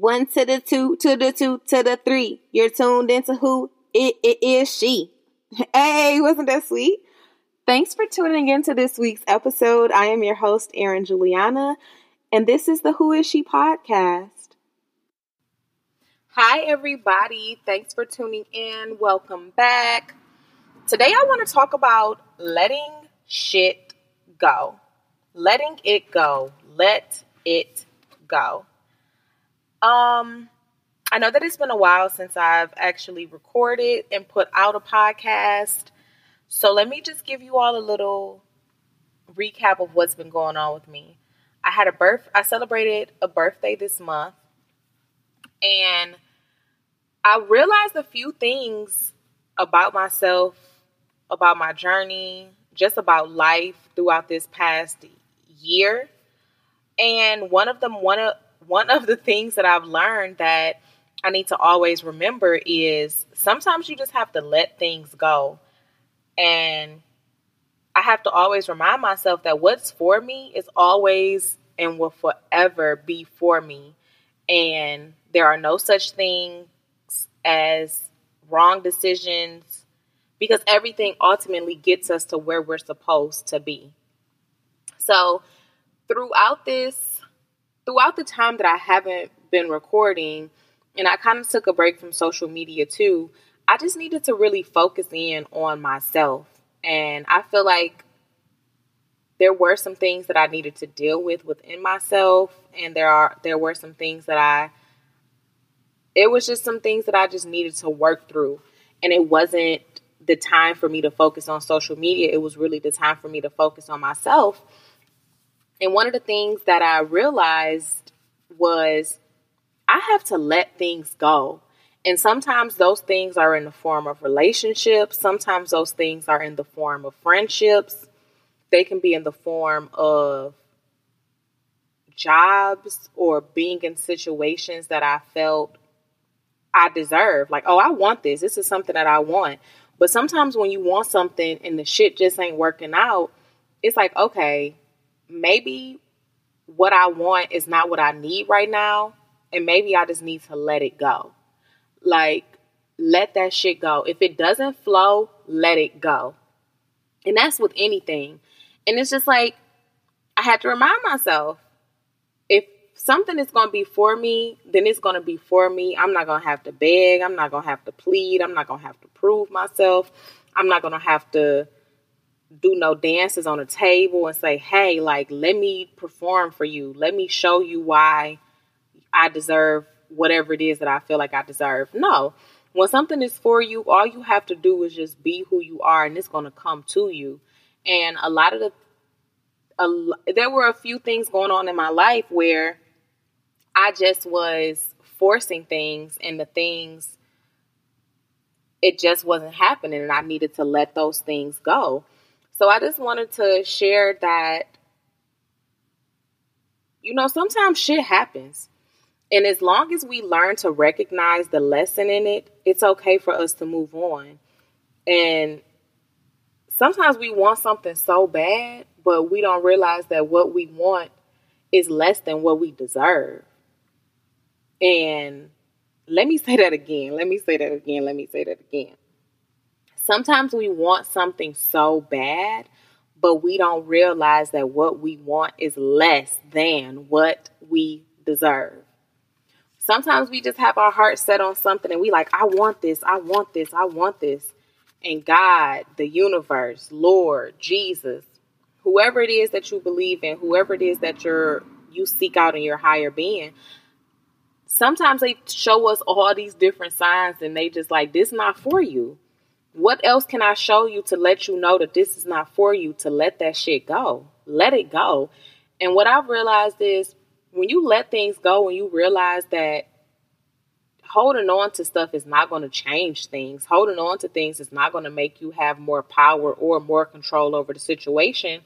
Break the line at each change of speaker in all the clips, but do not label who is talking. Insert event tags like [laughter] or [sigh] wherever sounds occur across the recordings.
One to the two, to the two, to the three. You're tuned into who it, it is she. Hey, wasn't that sweet? Thanks for tuning in to this week's episode. I am your host, Erin Juliana, and this is the Who Is She podcast. Hi, everybody. Thanks for tuning in. Welcome back. Today, I want to talk about letting shit go. Letting it go. Let it go. Um, I know that it's been a while since I've actually recorded and put out a podcast. So let me just give you all a little recap of what's been going on with me. I had a birth I celebrated a birthday this month and I realized a few things about myself, about my journey, just about life throughout this past year. And one of them one of one of the things that I've learned that I need to always remember is sometimes you just have to let things go. And I have to always remind myself that what's for me is always and will forever be for me. And there are no such things as wrong decisions because everything ultimately gets us to where we're supposed to be. So, throughout this throughout the time that I haven't been recording, and I kind of took a break from social media too, I just needed to really focus in on myself. And I feel like there were some things that I needed to deal with within myself, and there are there were some things that I it was just some things that I just needed to work through. And it wasn't the time for me to focus on social media. It was really the time for me to focus on myself and one of the things that I realized was I have to let things go. And sometimes those things are in the form of relationships, sometimes those things are in the form of friendships, they can be in the form of jobs or being in situations that I felt I deserve. Like, oh, I want this. This is something that I want. But sometimes when you want something and the shit just ain't working out, it's like, okay, maybe what I want is not what I need right now. And maybe I just need to let it go. Like, let that shit go. If it doesn't flow, let it go. And that's with anything. And it's just like, I had to remind myself if something is going to be for me, then it's going to be for me. I'm not going to have to beg. I'm not going to have to plead. I'm not going to have to prove myself. I'm not going to have to do no dances on a table and say, hey, like, let me perform for you. Let me show you why I deserve whatever it is that I feel like I deserve. No. When something is for you, all you have to do is just be who you are and it's going to come to you. And a lot of the, a, there were a few things going on in my life where I just was forcing things and the things, it just wasn't happening and I needed to let those things go. So I just wanted to share that, you know, sometimes shit happens. And as long as we learn to recognize the lesson in it, it's okay for us to move on. And sometimes we want something so bad, but we don't realize that what we want is less than what we deserve. And let me say that again. Let me say that again. Let me say that again. Sometimes we want something so bad, but we don't realize that what we want is less than what we deserve. Sometimes we just have our heart set on something and we like, I want this, I want this, I want this. And God, the universe, Lord, Jesus, whoever it is that you believe in, whoever it is that you're you seek out in your higher being, sometimes they show us all these different signs and they just like this not for you what else can I show you to let you know that this is not for you to let that shit go? Let it go. And what I've realized is when you let things go and you realize that holding on to stuff is not going to change things, holding on to things is not going to make you have more power or more control over the situation.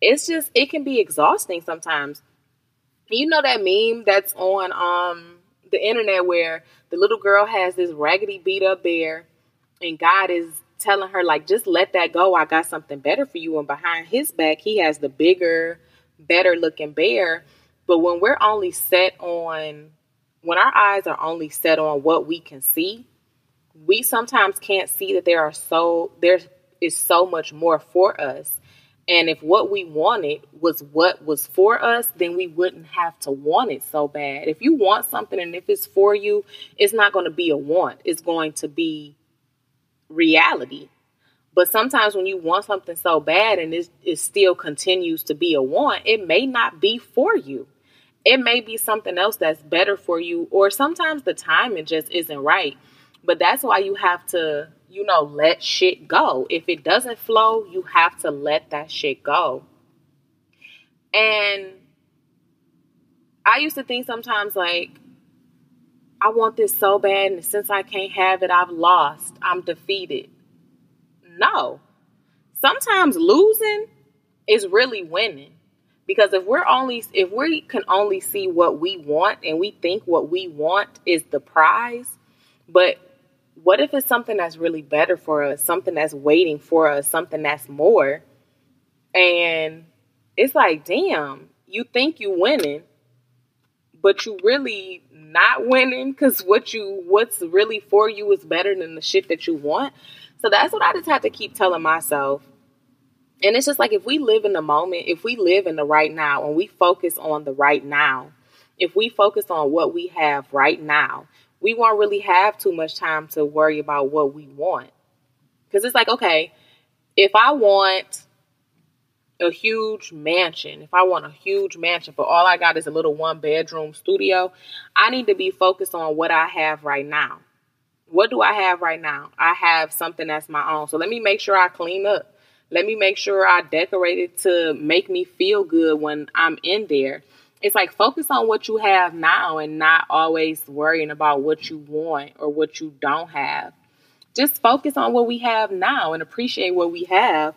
It's just, it can be exhausting sometimes. You know that meme that's on um the internet where the little girl has this raggedy beat up bear and God is telling her like just let that go i got something better for you and behind his back he has the bigger better looking bear but when we're only set on when our eyes are only set on what we can see, we sometimes can't see that there are so there is so much more for us. And if what we wanted was what was for us, then we wouldn't have to want it so bad. If you want something and if it's for you, it's not going to be a want. It's going to be reality. But sometimes when you want something so bad and it, it still continues to be a want, it may not be for you. It may be something else that's better for you, or sometimes the timing just isn't right. But that's why you have to, you know, let shit go. If it doesn't flow, you have to let that shit go. And I used to think sometimes like, I want this so bad, and since I can't have it, I've lost. I'm defeated. No. Sometimes losing is really winning. Because if we're only if we can only see what we want and we think what we want is the prize, but what if it's something that's really better for us, something that's waiting for us, something that's more? And it's like, damn, you think you winning, but you really not winning because what you what's really for you is better than the shit that you want. So that's what I just have to keep telling myself. And it's just like if we live in the moment, if we live in the right now and we focus on the right now, if we focus on what we have right now, we won't really have too much time to worry about what we want. Because it's like, okay, if I want a huge mansion, if I want a huge mansion, but all I got is a little one bedroom studio, I need to be focused on what I have right now what do I have right now? I have something that's my own. So let me make sure I clean up. Let me make sure I decorate it to make me feel good when I'm in there. It's like focus on what you have now and not always worrying about what you want or what you don't have. Just focus on what we have now and appreciate what we have.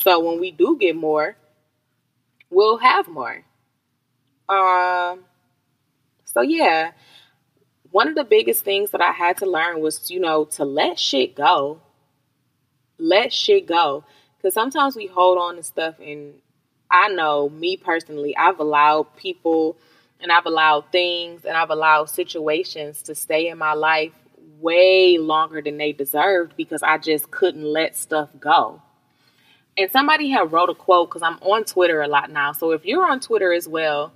So when we do get more, we'll have more. Um so yeah, one of the biggest things that I had to learn was, you know, to let shit go. Let shit go. Because sometimes we hold on to stuff, and I know me personally, I've allowed people and I've allowed things and I've allowed situations to stay in my life way longer than they deserved because I just couldn't let stuff go. And somebody had wrote a quote because I'm on Twitter a lot now. So if you're on Twitter as well,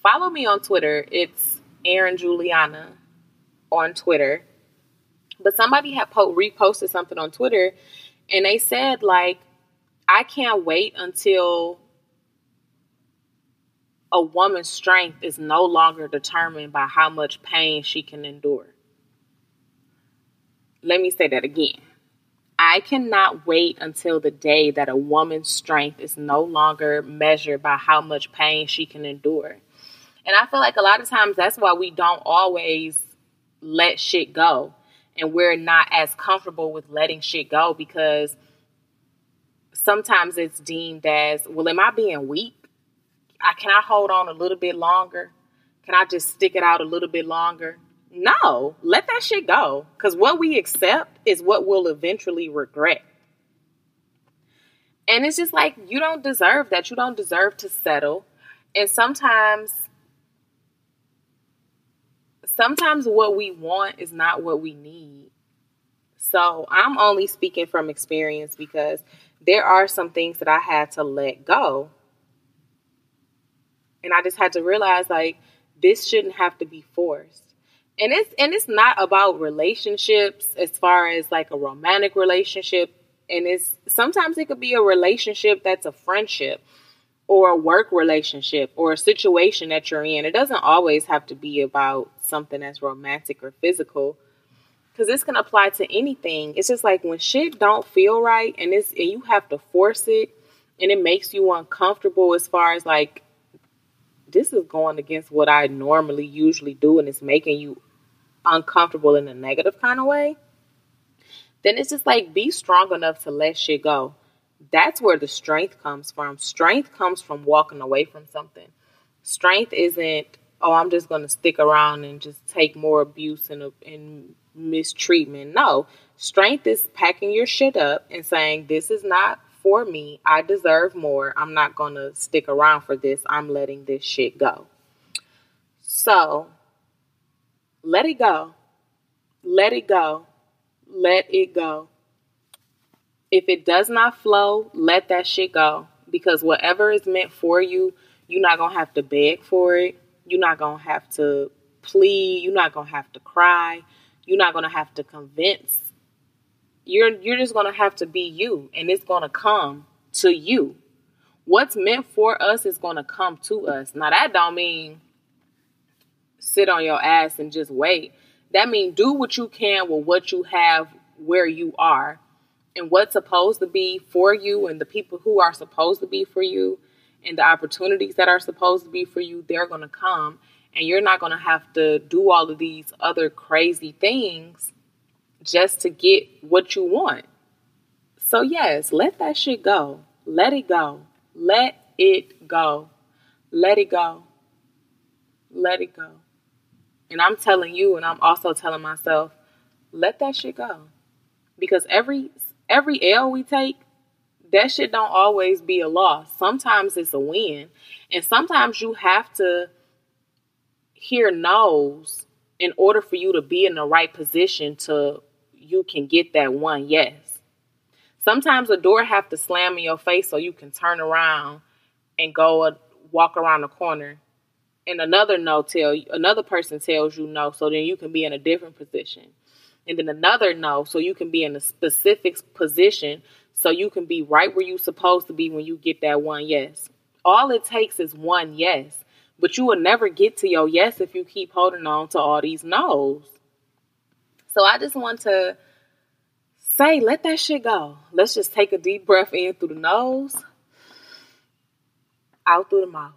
follow me on Twitter. It's Erin Juliana on Twitter. But somebody had po- reposted something on Twitter and they said, like, I can't wait until a woman's strength is no longer determined by how much pain she can endure. Let me say that again. I cannot wait until the day that a woman's strength is no longer measured by how much pain she can endure. And I feel like a lot of times that's why we don't always let shit go. And we're not as comfortable with letting shit go because sometimes it's deemed as, well, am I being weak? I can I hold on a little bit longer? Can I just stick it out a little bit longer? No, let that shit go. Because what we accept is what we'll eventually regret. And it's just like, you don't deserve that. You don't deserve to settle. And sometimes sometimes what we want is not what we need. So I'm only speaking from experience because there are some things that I had to let go. And I just had to realize like this shouldn't have to be forced. And it's and it's not about relationships as far as like a romantic relationship and it's sometimes it could be a relationship that's a friendship or a work relationship or a situation that you're in. It doesn't always have to be about something that's romantic or physical because this can apply to anything. It's just like when shit don't feel right and it's and you have to force it and it makes you uncomfortable as far as like this is going against what I normally usually do and it's making you uncomfortable in a negative kind of way. Then it's just like be strong enough to let shit go that's where the strength comes from. Strength comes from walking away from something. Strength isn't, oh, I'm just going to stick around and just take more abuse and, and mistreatment. No, strength is packing your shit up and saying, this is not for me. I deserve more. I'm not going to stick around for this. I'm letting this shit go. So, let it go. Let it go. Let it go. If it does not flow, let that shit go. Because whatever is meant for you, you're not going to have to beg for it. You're not going to have to plead. You're not going to have to cry. You're not going to have to convince. You're you're just going to have to be you and it's going to come to you. What's meant for us is going to come to us. Now that don't mean sit on your ass and just wait. That means do what you can with what you have where you are and what's supposed to be for you and the people who are supposed to be for you and the opportunities that are supposed to be for you, they're going to come. And you're not going to have to do all of these other crazy things just to get what you want. So, yes, let that shit go. Let it go. Let it go. Let it go. Let it go. And I'm telling you, and I'm also telling myself, let that shit go. Because every every L we take, that shit don't always be a loss. Sometimes it's a win. And sometimes you have to hear no's in order for you to be in the right position to you can get that one yes. Sometimes a door have to slam in your face so you can turn around and go and walk around the corner. And another no tell another person tells you no, so then you can be in a different position and then another no so you can be in a specific position so you can be right where you're supposed to be when you get that one yes all it takes is one yes but you will never get to your yes if you keep holding on to all these no's so i just want to say let that shit go let's just take a deep breath in through the nose out through the mouth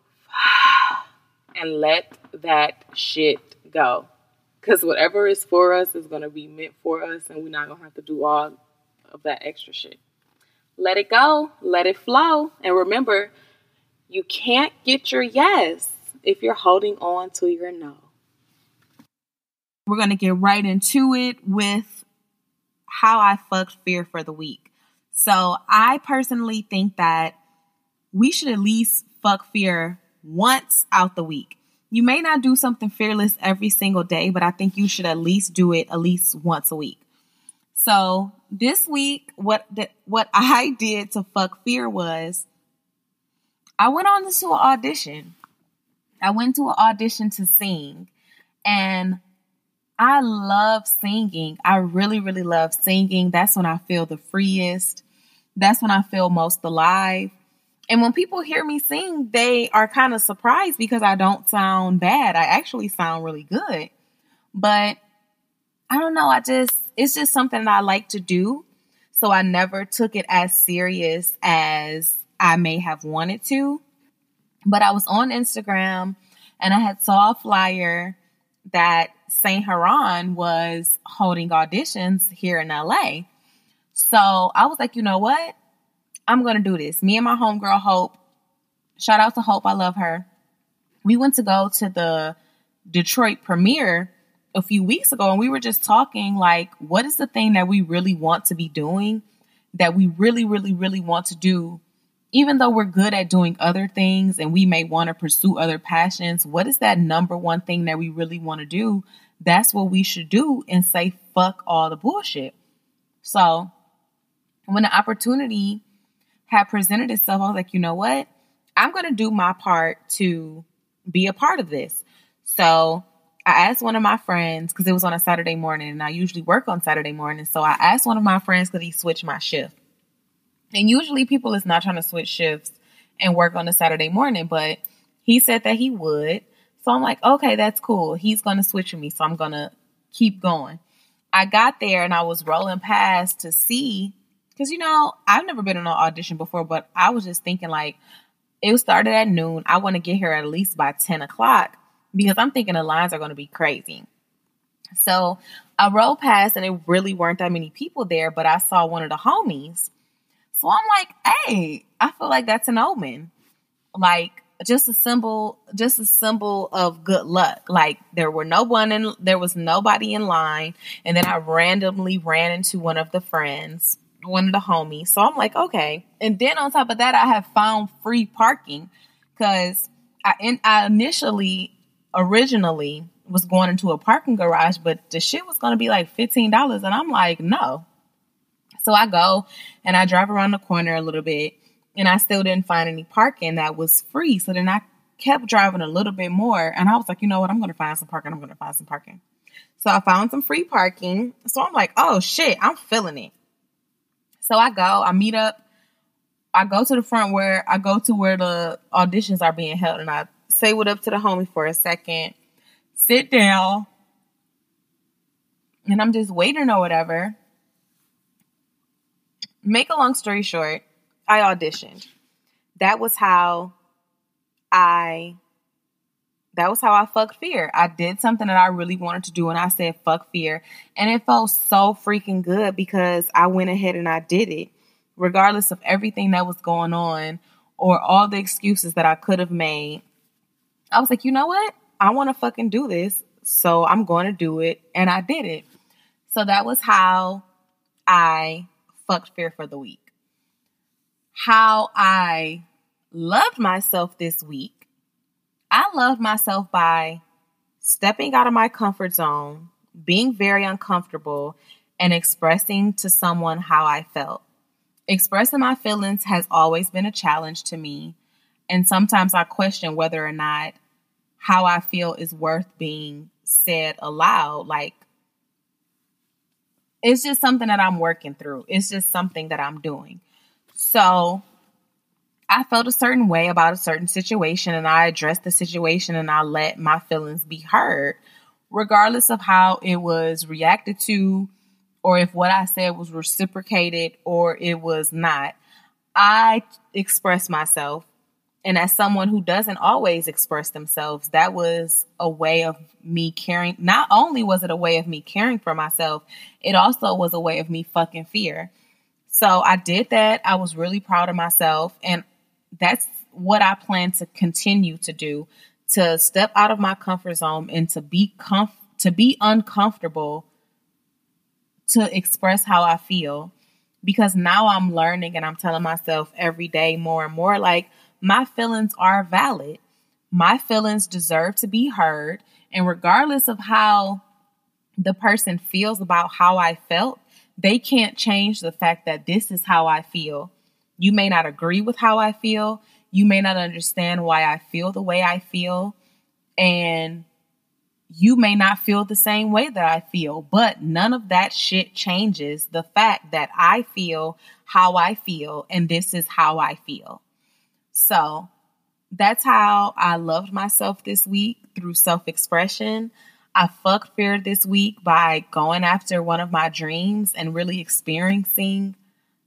[sighs] and let that shit go because whatever is for us is going to be meant for us, and we're not going to have to do all of that extra shit. Let it go, let it flow. And remember, you can't get your yes if you're holding on to your no.
We're going to get right into it with how I fucked fear for the week. So, I personally think that we should at least fuck fear once out the week you may not do something fearless every single day, but I think you should at least do it at least once a week. So this week, what the, what [laughs] I did to fuck fear was I went on to an audition. I went to an audition to sing, and I love singing. I really, really love singing. That's when I feel the freest. That's when I feel most alive. And when people hear me sing, they are kind of surprised because I don't sound bad. I actually sound really good. But I don't know. I just, it's just something that I like to do. So I never took it as serious as I may have wanted to. But I was on Instagram and I had saw a flyer that Saint Heron was holding auditions here in LA. So I was like, you know what? I'm to do this. Me and my homegirl, Hope, shout out to Hope. I love her. We went to go to the Detroit premiere a few weeks ago and we were just talking like, what is the thing that we really want to be doing that we really, really, really want to do? Even though we're good at doing other things and we may want to pursue other passions, what is that number one thing that we really want to do? That's what we should do and say, fuck all the bullshit. So when the opportunity had presented itself, I was like, you know what? I'm going to do my part to be a part of this. So I asked one of my friends because it was on a Saturday morning and I usually work on Saturday morning. So I asked one of my friends could he switch my shift. And usually people is not trying to switch shifts and work on a Saturday morning, but he said that he would. So I'm like, okay, that's cool. He's going to switch with me. So I'm going to keep going. I got there and I was rolling past to see because, you know, I've never been in an audition before, but I was just thinking like, it started at noon. I want to get here at least by 10 o'clock because I'm thinking the lines are going to be crazy. So I rolled past and it really weren't that many people there, but I saw one of the homies. So I'm like, hey, I feel like that's an omen. Like just a symbol, just a symbol of good luck. Like there were no one in, there was nobody in line. And then I randomly ran into one of the friends one of the homies. So I'm like, okay. And then on top of that, I have found free parking because I, in, I initially, originally, was going into a parking garage, but the shit was to be like $15. And I'm like, no. So I go and I drive around the corner a little bit and I still didn't find any parking that was free. So then I kept driving a little bit more and I was like, you know what? I'm going to find some parking. I'm going to find some parking. So I found some free parking. So I'm like, oh shit, I'm feeling it. So I go, I meet up, I go to the front where I go to where the auditions are being held and I say what up to the homie for a second, sit down, and I'm just waiting or whatever. Make a long story short, I auditioned. That was how I that was how I fucked fear. I did something that I really wanted to do and I said fuck fear. And it felt so freaking good because I went ahead and I did it. Regardless of everything that was going on or all the excuses that I could have made. I was like, you know what? I want to fucking do this. So I'm going to do it. And I did it. So that was how I fucked fear for the week. How I loved myself this week I loved myself by stepping out of my comfort zone, being very uncomfortable, and expressing to someone how I felt. Expressing my feelings has always been a challenge to me, and sometimes I question whether or not how I feel is worth being said aloud. Like, it's just something that I'm working through, it's just something that I'm doing. So, I felt a certain way about a certain situation and I addressed the situation and I let my feelings be heard, regardless of how it was reacted to or if what I said was reciprocated or it was not. I expressed myself. And as someone who doesn't always express themselves, that was a way of me caring. Not only was it a way of me caring for myself, it also was a way of me fucking fear. So I did that. I was really proud of myself. And that's what I plan to continue to do to step out of my comfort zone and to be comf- to be uncomfortable to express how I feel because now I'm learning and I'm telling myself every day more and more like my feelings are valid. My feelings deserve to be heard and regardless of how the person feels about how I felt, they can't change the fact that this is how I feel you may not agree with how I feel. You may not understand why I feel the way I feel. And you may not feel the same way that I feel, but none of that shit changes the fact that I feel how I feel and this is how I feel. So that's how I loved myself this week through self expression. I fucked fear this week by going after one of my dreams and really experiencing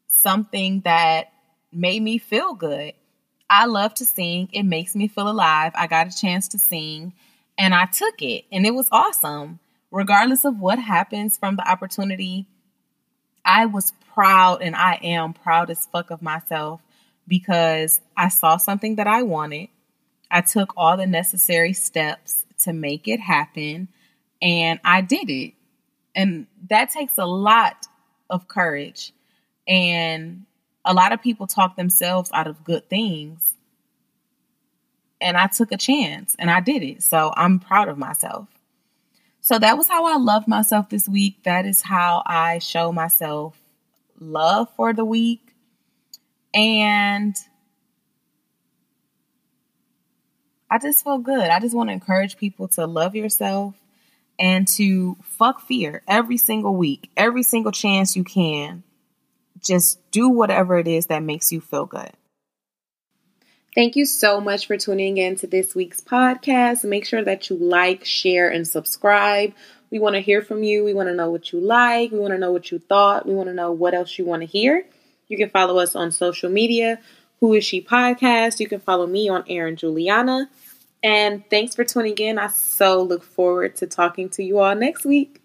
something that made me feel good. I love to sing. It makes me feel alive. I got a chance to sing and I took it and it was awesome. Regardless of what happens from the opportunity, I was proud and I am proud as fuck of myself because I saw something that I wanted. I took all the necessary steps to make it happen and I did it. And that takes a lot of courage. And a lot of people talk themselves out of good things. And I took a chance and I did it. So I'm proud of myself. So that was how I loved myself this week. That is how I show myself love for the week. And I just feel good. I just want to encourage people to love yourself and to fuck fear every single week, every single chance you can just do whatever it is that makes you feel good.
Thank you so much for tuning in to this week's podcast. Make sure that you like, share, and subscribe. We want to hear from you. We want to know what you like. We want to know what you thought. We want to know what else you want to hear. You can follow us on social media, Who Is She Podcast. You can follow me on Erin Juliana. And thanks for tuning in. I so look forward to talking to you all next week.